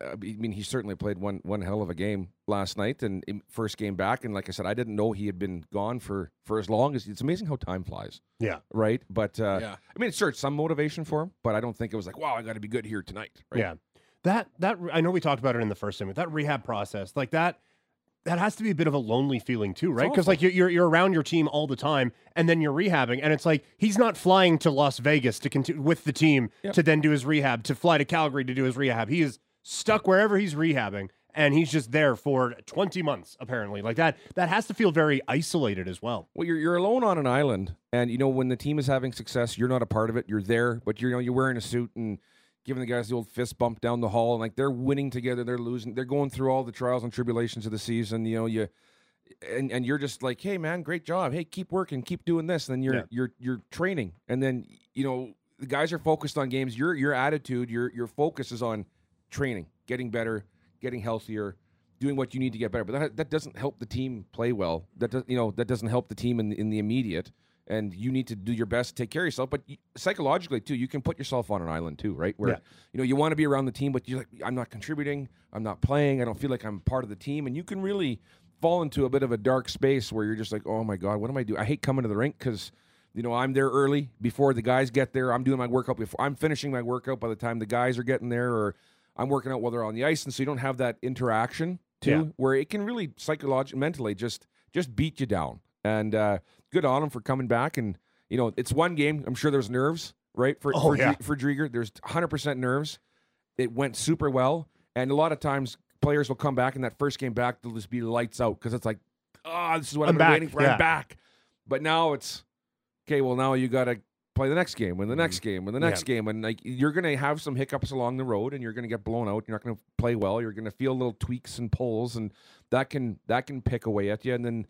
I mean, he certainly played one one hell of a game last night and first game back. And like I said, I didn't know he had been gone for for as long as. It's amazing how time flies, yeah. right? But uh, Yeah. I mean, it's sure some motivation for him, but I don't think it was like, wow, I got to be good here tonight. Right? Yeah. That that I know we talked about it in the first segment. That rehab process, like that that has to be a bit of a lonely feeling too, right? Because like you're, you're you're around your team all the time, and then you're rehabbing, and it's like he's not flying to Las Vegas to continue with the team Yep. to then do his rehab, to fly to Calgary to do his rehab. He is stuck wherever he's rehabbing, and he's just there for 20 months apparently. Like that that has to feel very isolated as well. Well, you're you're alone on an island, and you know when the team is having success, you're not a part of it. You're there, but you're you know you're wearing a suit and giving the guys the old fist bump down the hall, and like they're winning together, they're losing, they're going through all the trials and tribulations of the season. You know you. And, and you're just like, hey man, great job. Hey, keep working, keep doing this. And then you're Yeah. you're you're training, and then you know the guys are focused on games. Your your attitude, your your focus is on training, getting better, getting healthier, doing what you need to get better. But that that doesn't help the team play well. That does you know that doesn't help the team in in the immediate. And you need to do your best to take care of yourself. But psychologically too, you can put yourself on an island too, right? Where Yeah. you know you want to be around the team, but you're like, I'm not contributing. I'm not playing. I don't feel like I'm part of the team. And you can really fall into a bit of a dark space where you're just like, oh my god, what am I doing? I hate coming to the rink because you know I'm there early before the guys get there. I'm doing my workout before I'm finishing my workout by the time the guys are getting there, or I'm working out while they're on the ice, and so you don't have that interaction too, Yeah. where it can really psychologically, mentally just just beat you down. And uh, good on him for coming back. And you know, it's one game. I'm sure there's nerves, right? For Oh, for, yeah. For Driedger, there's 100 percent nerves. It went super well, and a lot of times players will come back in that first game back. They'll just be lights out because it's like, oh, this is what I'm I've been back, waiting for. yeah. I'm back. But now it's okay. Well, now you got to play the next game and the next mm-hmm. game and the next game, and like you're gonna have some hiccups along the road, and you're gonna get blown out. You're not gonna play well. You're gonna feel little tweaks and pulls, and that can that can pick away at you. And then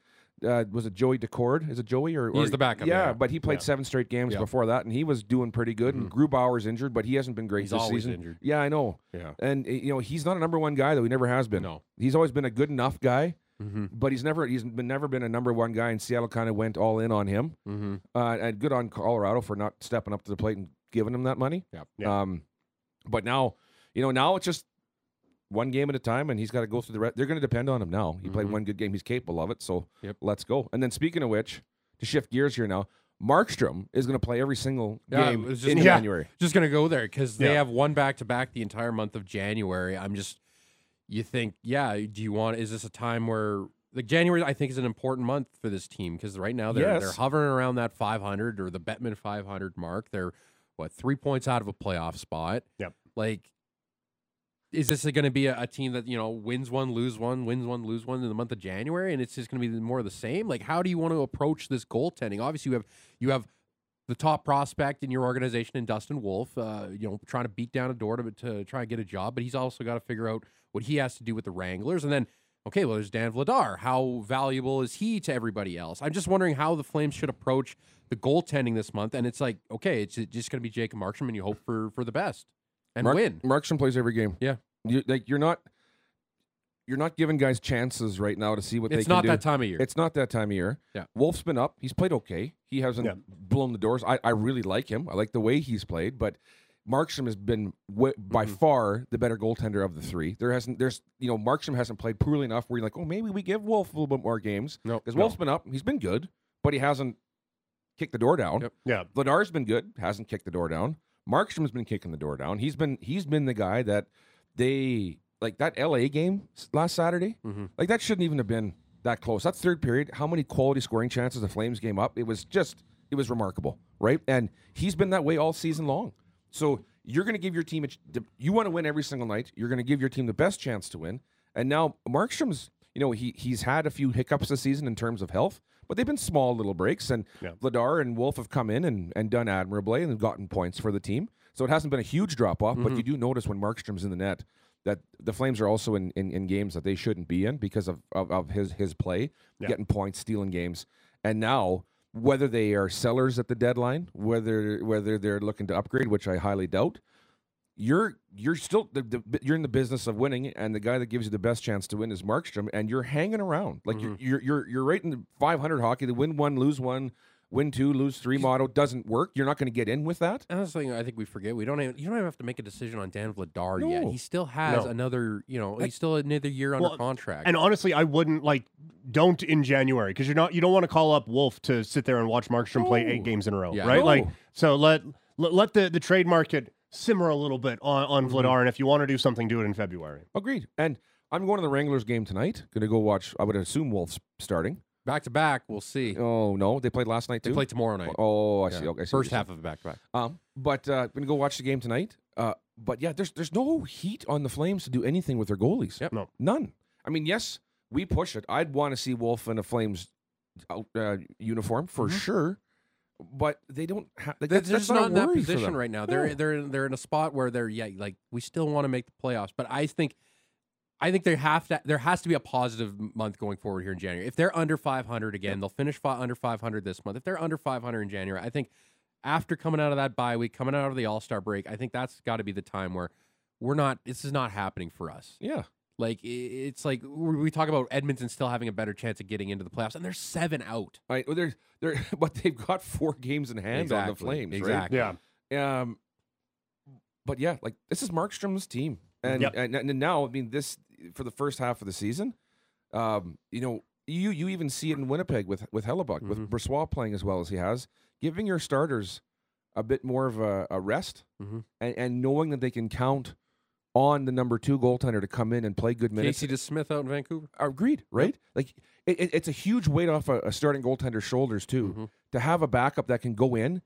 uh, was it Joey Daccord? Is it Joey or He's the backup, Yeah, yeah. but he played Yeah. seven straight games Yeah. before that, and he was doing pretty good. And Grubauer's injured, but he hasn't been great He's this season. injured. Yeah, I know. Yeah. And uh, you know he's not a number one guy though. He never has been. No. he's always been a good enough guy, Mm-hmm. but he's never he's been never been a number one guy. And Seattle kind of went all in on him. Mm-hmm. Uh, and good on Colorado for not stepping up to the plate and giving him that money. Yeah. Um, but now, you know, now it's just one game at a time, and he's got to go through the. rest. They're going to depend on him now. He played Mhm. one good game; he's capable of it. So Yep. let's go. And then, speaking of which, to shift gears here now, Markstrom is going to play every single Yeah, game just in gonna- January. Just gonna go there because they Yeah. have one back to back the entire month of January. I'm just, you think, yeah? Do you want? Is this a time where like January? I think is an important month for this team because right now they're they're hovering around that 500 or the Bettman 500 mark. They're what three points out of a playoff spot. Yep. Like, is this going to be a, a team that you know wins one, lose one, wins one, lose one in the month of January, and it's just going to be more of the same? Like, how do you want to approach this goaltending? Obviously, you have you have the top prospect in your organization in Dustin Wolf, uh, you know, trying to beat down a door to, to try and get a job, but he's also got to figure out what he has to do with the Wranglers. And then, okay, well, there's Dan Vladar. How valuable is he to everybody else? I'm just wondering how the Flames should approach the goaltending this month. And it's like, okay, it's just going to be Jacob Markstrom, and you hope for for the best and Mark- win. Markstrom plays every game. Yeah. you, like you're not. You're not giving guys chances right now to see what they do. It's can not do. that time of year. It's not that time of year. Yeah. Wolf's been up. He's played okay. He hasn't Yeah. blown the doors. I, I really like him. I like the way he's played, but Markstrom has been w- by Mm-hmm. far the better goaltender of the three. There hasn't there's you know Markstrom hasn't played poorly enough where you're like, oh maybe we give Wolf a little bit more games no, because Wolf's been up. He's been good, but he hasn't kicked the door down. Yep. Yeah. Vladar's been good, hasn't kicked the door down. Markstrom's been kicking the door down. He's been he's been the guy that they like that LA game last Saturday. Mhm. Like that shouldn't even have been that close. That third period, how many quality scoring chances the Flames game up? It was just it was remarkable, right? And he's been that way all season long. So you're going to give your team a ch- you want to win every single night. You're going to give your team the best chance to win. And now Markstrom's, you know, he he's had a few hiccups this season in terms of health, but they've been small little breaks. And Yeah. Vladar and Wolf have come in and, and done admirably and gotten points for the team. So it hasn't been a huge drop off, but Mhm. you do notice when Markstrom's in the net that the Flames are also in, in, in games that they shouldn't be in because of, of, of his his play, Yeah. getting points, stealing games. And now whether they are sellers at the deadline, whether whether they're looking to upgrade, which I highly doubt, you're you're still the, the, you're in the business of winning, and the guy that gives you the best chance to win is Markstrom, and you're hanging around like mm-hmm. you're, you're you're you're right in the 500 hockey. The win one, lose one, win two, lose three motto doesn't work. You're not going to get in with that. And that's the thing I think we forget. We don't even you don't even have to make a decision on Dan Vladar yet. He still has No. another, you know, he's still another year under Well, contract. And honestly, I wouldn't like don't in January because you're not you don't want to call up Wolf to sit there and watch Markstrom play eight games in a row, Yeah. right? No. Like so let, let let the the trade market simmer a little bit on on Mm-hmm. Vladar, and if you want to do something, do it in February. Agreed. And I'm going to the Wranglers game tonight. Going to go watch. I would assume Wolves starting. back to back, we'll see. Oh no, they played last night They too. play tomorrow night. Oh, I Yeah. see. Okay, I see First half of it back to back. Um, but uh, gonna go watch the game tonight. Uh, but yeah, there's there's no heat on the Flames to do anything with their goalies. Yep. No. none. I mean, yes, we push it. I'd want to see Wolf in a Flames out, uh, uniform for Mhm. sure, but they don't have. Like, They're that's just not in that position right now. They're No. they're they're in a spot where they're yeah, like we still want to make the playoffs, but I think I think they have to there has to be a positive month going forward here in January. If they're under 500 again, they'll finish fi- under 500 this month. If they're under 500 in January, I think after coming out of that bye week, coming out of the All-Star break, I think that's got to be the time where we're not this is not happening for us. Yeah, Like it's like we we talk about Edmonton still having a better chance of getting into the playoffs and they're 7 out. I, well, they're they're but they've got four games in hand on the Flames. Exactly. Yeah, Um, but yeah, like this is Markstrom's team, and, Yep. and and now I mean this for the first half of the season. Um, you know, you you even see it in Winnipeg with with Hellebuyck, with Mhm. Brossoit playing as well as he has, giving your starters a bit more of a, a rest, Mhm. and, and knowing that they can count on the number two goaltender to come in and play good minutes. Casey DeSmith out in Vancouver. Agreed, right? Like it, it, it's a huge weight off a, a starting goaltender's shoulders too Mhm. to have a backup that can go in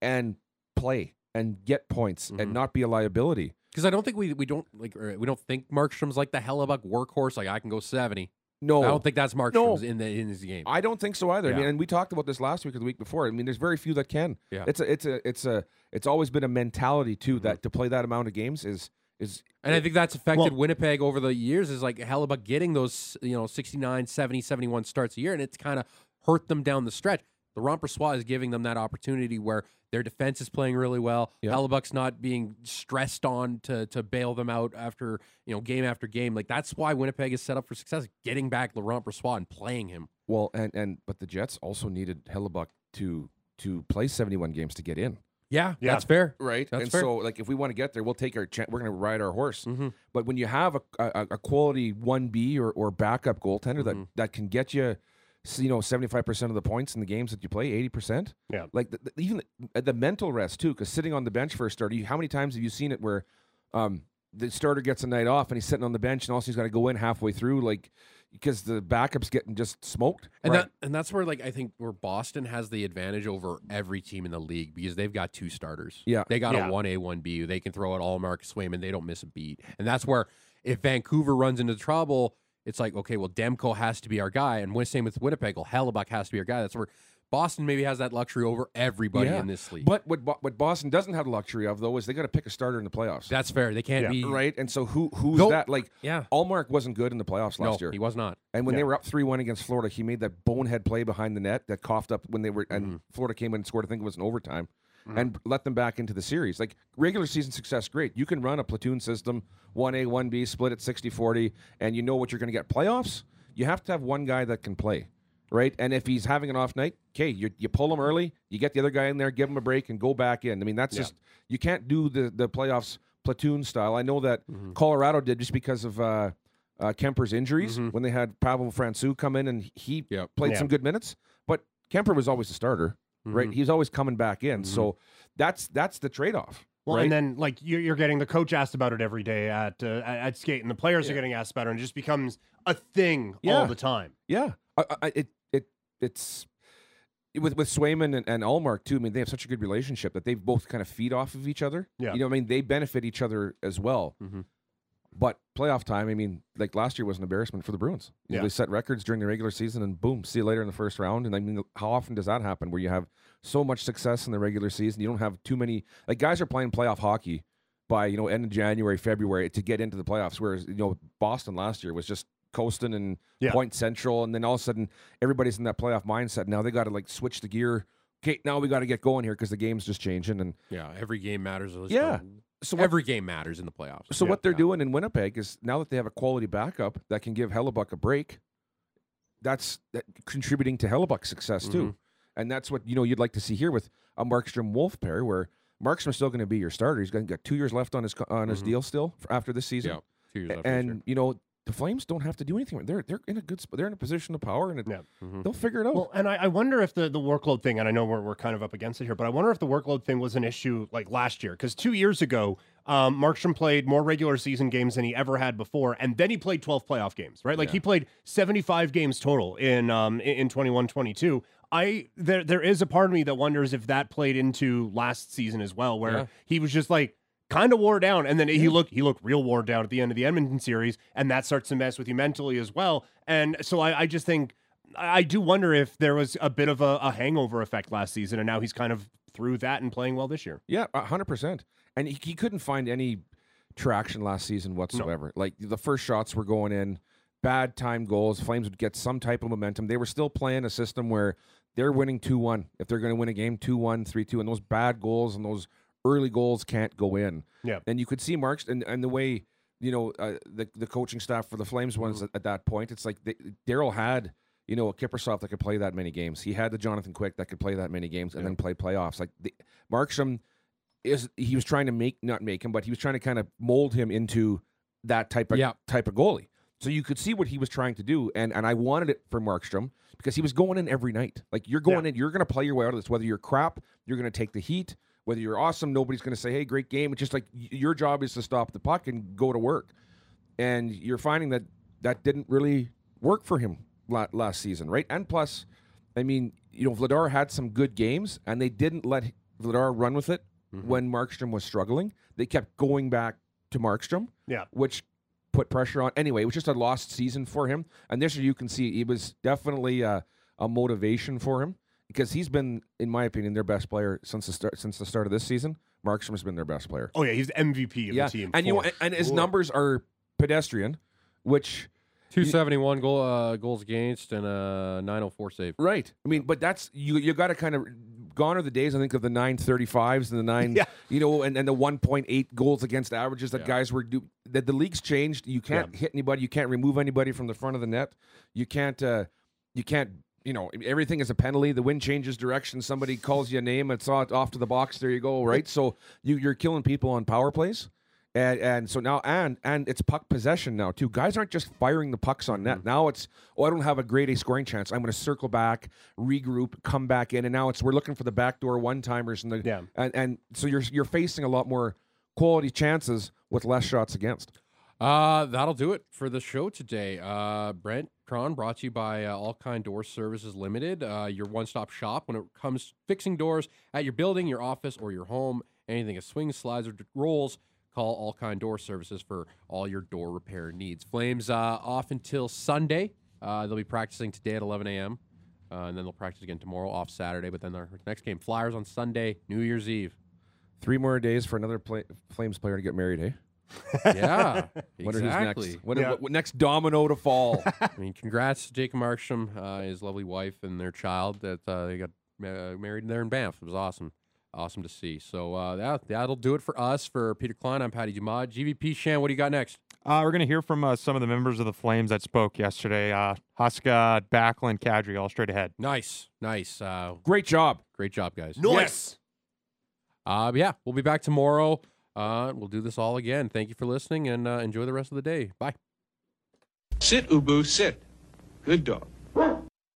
and play and get points Mhm. and not be a liability. Because I don't think we we don't like we don't think Markstrom's like the Hellebuyck workhorse. Like I can go seventy. No, I don't think that's Markstrom's in the in his game. I don't think so either. I mean, and we talked about this last week or the week before. I mean, there's very few that can. Yeah. It's a, it's a, it's a, it's always been a mentality too Mm-hmm. that to play that amount of games is is and I think that's affected Well- Winnipeg over the years. Is like hell Hellebuyck getting those you know 69, 70, 71 starts a year, and it's kind of hurt them down the stretch. The Rompersois is giving them that opportunity where their defense is playing really well. Yeah. Hellebuyck's not being stressed on to to bail them out after you know game after game. Like that's why Winnipeg is set up for success, getting back Laurent Brossoit and playing him. well, and and but the Jets also needed Hellebuyck to to play 71 games to get in. Yeah, Yeah. that's fair. Right. That's and fair. so, like, if we want to get there, we'll take our chance. We're going to ride our horse. Mm-hmm. But when you have a, a, a quality 1B or, or backup goaltender Mhm. that, that can get you, you know, 75% of the points in the games that you play, 80%. Yeah. Like, the, the- even the, the mental rest, too, because sitting on the bench for a starter, you, how many times have you seen it where um, the starter gets a night off and he's sitting on the bench and also he's got to go in halfway through, like, because the backup's getting just smoked? And Right. that and that's where like I think where Boston has the advantage over every team in the league because they've got two starters. Yeah. They got Yeah. a one A, one B. They can throw it all Marcus Swayman. They don't miss a beat. And that's where if Vancouver runs into trouble, it's like, okay, well, Demko has to be our guy. And when same with Winnipeg, well, Hellebuyck has to be our guy. That's where Boston maybe has that luxury over everybody Yeah. in this league. But what, Bo- what Boston doesn't have the luxury of, though, is they got to pick a starter in the playoffs. that's fair. They can't Yeah. be right? And so who who's Nope. that? Like, Yeah. Ullmark wasn't good in the playoffs No, last year. he was not. And when they were up three one against Florida, he made that bonehead play behind the net that coughed up when they were and Mm-hmm. Florida came in and scored. I think it was an overtime, and let them back into the series. Like regular season success, great. You can run a platoon system, one A, one B, split at 60-40, and you know what you're going to get. Playoffs, you have to have one guy that can play, right? And if he's having an off night, okay, you you pull him early, you get the other guy in there, give him a break, and go back in. I mean, that's just you can't do the the playoffs platoon style. I know that Mm-hmm. Colorado did just because of. Uh, uh, Kuemper's injuries when they had Pavel Francouz come in and he Mm-hmm. Yep. played Yeah. some good minutes, but Kuemper was always the starter, Mm-hmm. right? He's always coming back in, so that's that's the trade off. Well, right? and then like you're, you're getting the coach asked about it every day at uh, at, at skate, and the players are getting asked about it, and it just becomes a thing Yeah. all the time. yeah, I, I, it it it's with with Swayman and, and Ullmark too. I mean, they have such a good relationship that they both kind of feed off of each other. Yeah. you know, I mean, they benefit each other as well. Mhm. But playoff time, I mean, like last year was an embarrassment for the Bruins. You know, Yeah. They set records during the regular season, and boom, see you later in the first round. And I mean, how often does that happen? Where you have so much success in the regular season, you don't have too many. Like guys are playing playoff hockey by you know end of January, February to get into the playoffs. Whereas you know Boston last year was just coasting and Yeah. point central, and then all of a sudden everybody's in that playoff mindset. Now they got to like switch the gear. Okay, now we got to get going here because the game's just changing. And Yeah, every game matters. Yeah. so what every game matters in the playoffs. So Yeah. what they're Yeah. doing in Winnipeg is now that they have a quality backup that can give Hellebuyck a break, that's that contributing to Hellebuyck's success Mm-hmm. too. And that's what you know you'd like to see here with a Markstrom Wolf pair, where Markstrom's still going to be your starter. He's got, got two years left on his on his Mhm. deal still for after this season. Yeah, two years left and you know the Flames don't have to do anything. They're they're in a good spot. They're in a position of power, and it, Yeah. Mhm. they'll figure it out. Well, and I, I wonder if the, the workload thing, and I know we're, we're kind of up against it here, but I wonder if the workload thing was an issue like last year. Because two years ago, um, Markstrom played more regular season games than he ever had before, and then he played 12 playoff games, right? Like Yeah. he played 75 games total in um, in 21 22. I there there is a part of me that wonders if that played into last season as well, where Yeah. he was just like kind of wore down, and then he looked he looked real worn down at the end of the Edmonton series, and that starts to mess with you mentally as well. And so I, I just think I do wonder if there was a bit of a, a hangover effect last season, and now he's kind of through that and playing well this year. Yeah, a hundred percent. And he, he couldn't find any traction last season whatsoever. Like the first shots were going in, bad time goals. Flames would get some type of momentum. They were still playing a system where they're winning two one. If they're going to win a game, two one, three two, and those bad goals and those early goals can't go in. Yeah. And you could see Marks and, and the way you know uh, the the coaching staff for the Flames was at, at that point. It's like Darryl had. You know, a Kiprusoff that could play that many games. He had the Jonathan Quick that could play that many games and then play playoffs. Like the, Markstrom is he was trying to make not make him, but he was trying to kind of mold him into that type of Yeah. type of goalie. So you could see what he was trying to do, and and I wanted it for Markstrom because he was going in every night. Like you're going in, you're going to play your way out of this. Whether you're crap, you're going to take the heat. Whether you're awesome, nobody's going to say, "Hey, great game." It's just like your job is to stop the puck and go to work. And you're finding that that didn't really work for him last season, right? And plus, I mean, you know, Vladar had some good games, and they didn't let Vladar run with it mm-hmm. when Markstrom was struggling. They kept going back to Markstrom, Yeah. which put pressure on. Anyway, it was just a lost season for him. And this year, you can see it was definitely a, a motivation for him because he's been, in my opinion, their best player since the start since the start of this season. Markstrom has been their best player. Oh yeah, he's the MVP of yeah, the team. and you know, and, and his sure. numbers are pedestrian, which. Two seventy one goal uh, goals against and a nine oh four save. Right. I mean, but that's you. You got to kind of gone are the days. I think of the nine thirty fives and the nine. Yeah. You know, and, and the one point eight goals against averages that Yeah. guys were do. That the league's changed. You can't hit anybody. You can't remove anybody from the front of the net. You can't. uh You can't. You know, everything is a penalty. The wind changes direction. Somebody calls you a name. It's off to the box. There you go. Right. so you you're killing people on power plays. And, and so now and and it's puck possession now too. Guys aren't just firing the pucks on Mm-hmm. net. Now it's oh I don't have a grade A scoring chance. I'm going to circle back, regroup, come back in, and now it's we're looking for the backdoor one timers and the Yeah. and and so you're you're facing a lot more quality chances with less shots against. Uh, that'll do it for the show today. Uh, Brent Krahn brought to you by uh, All Kind Door Services Limited, uh, your one-stop shop when it comes fixing doors at your building, your office, or your home. Anything a swing, slides, or rolls, call All Kind Door Services for all your door repair needs. Flames uh, off until Sunday. Uh, they'll be practicing today at 11 a.m. Uh, and then they'll practice again tomorrow, off Saturday. But then their next game, Flyers on Sunday, New Year's Eve. Three more days for another play, Flames player to get married, eh? Yeah, Wonder exactly. who's next. What, Yeah. what- what next domino to fall? I mean, congrats to Jacob Markstrom, uh, his lovely wife, and their child that uh, they got uh, married there in Banff. It was awesome. Awesome to see. So uh, that, that'll do it for us. For Peter Klein, I'm Patty Dumont. GVP Shan, what do you got next? Uh, we're going to hear from uh, some of the members of the Flames that spoke yesterday. Uh, Huska, Backlund, Kadri, all straight ahead. Nice. Nice. Uh, Great job. great job, guys. Nice. Uh, yeah, we'll be back tomorrow. Uh, we'll do this all again. Thank you for listening and uh, enjoy the rest of the day. Bye. Sit, Ubu, sit. Good dog.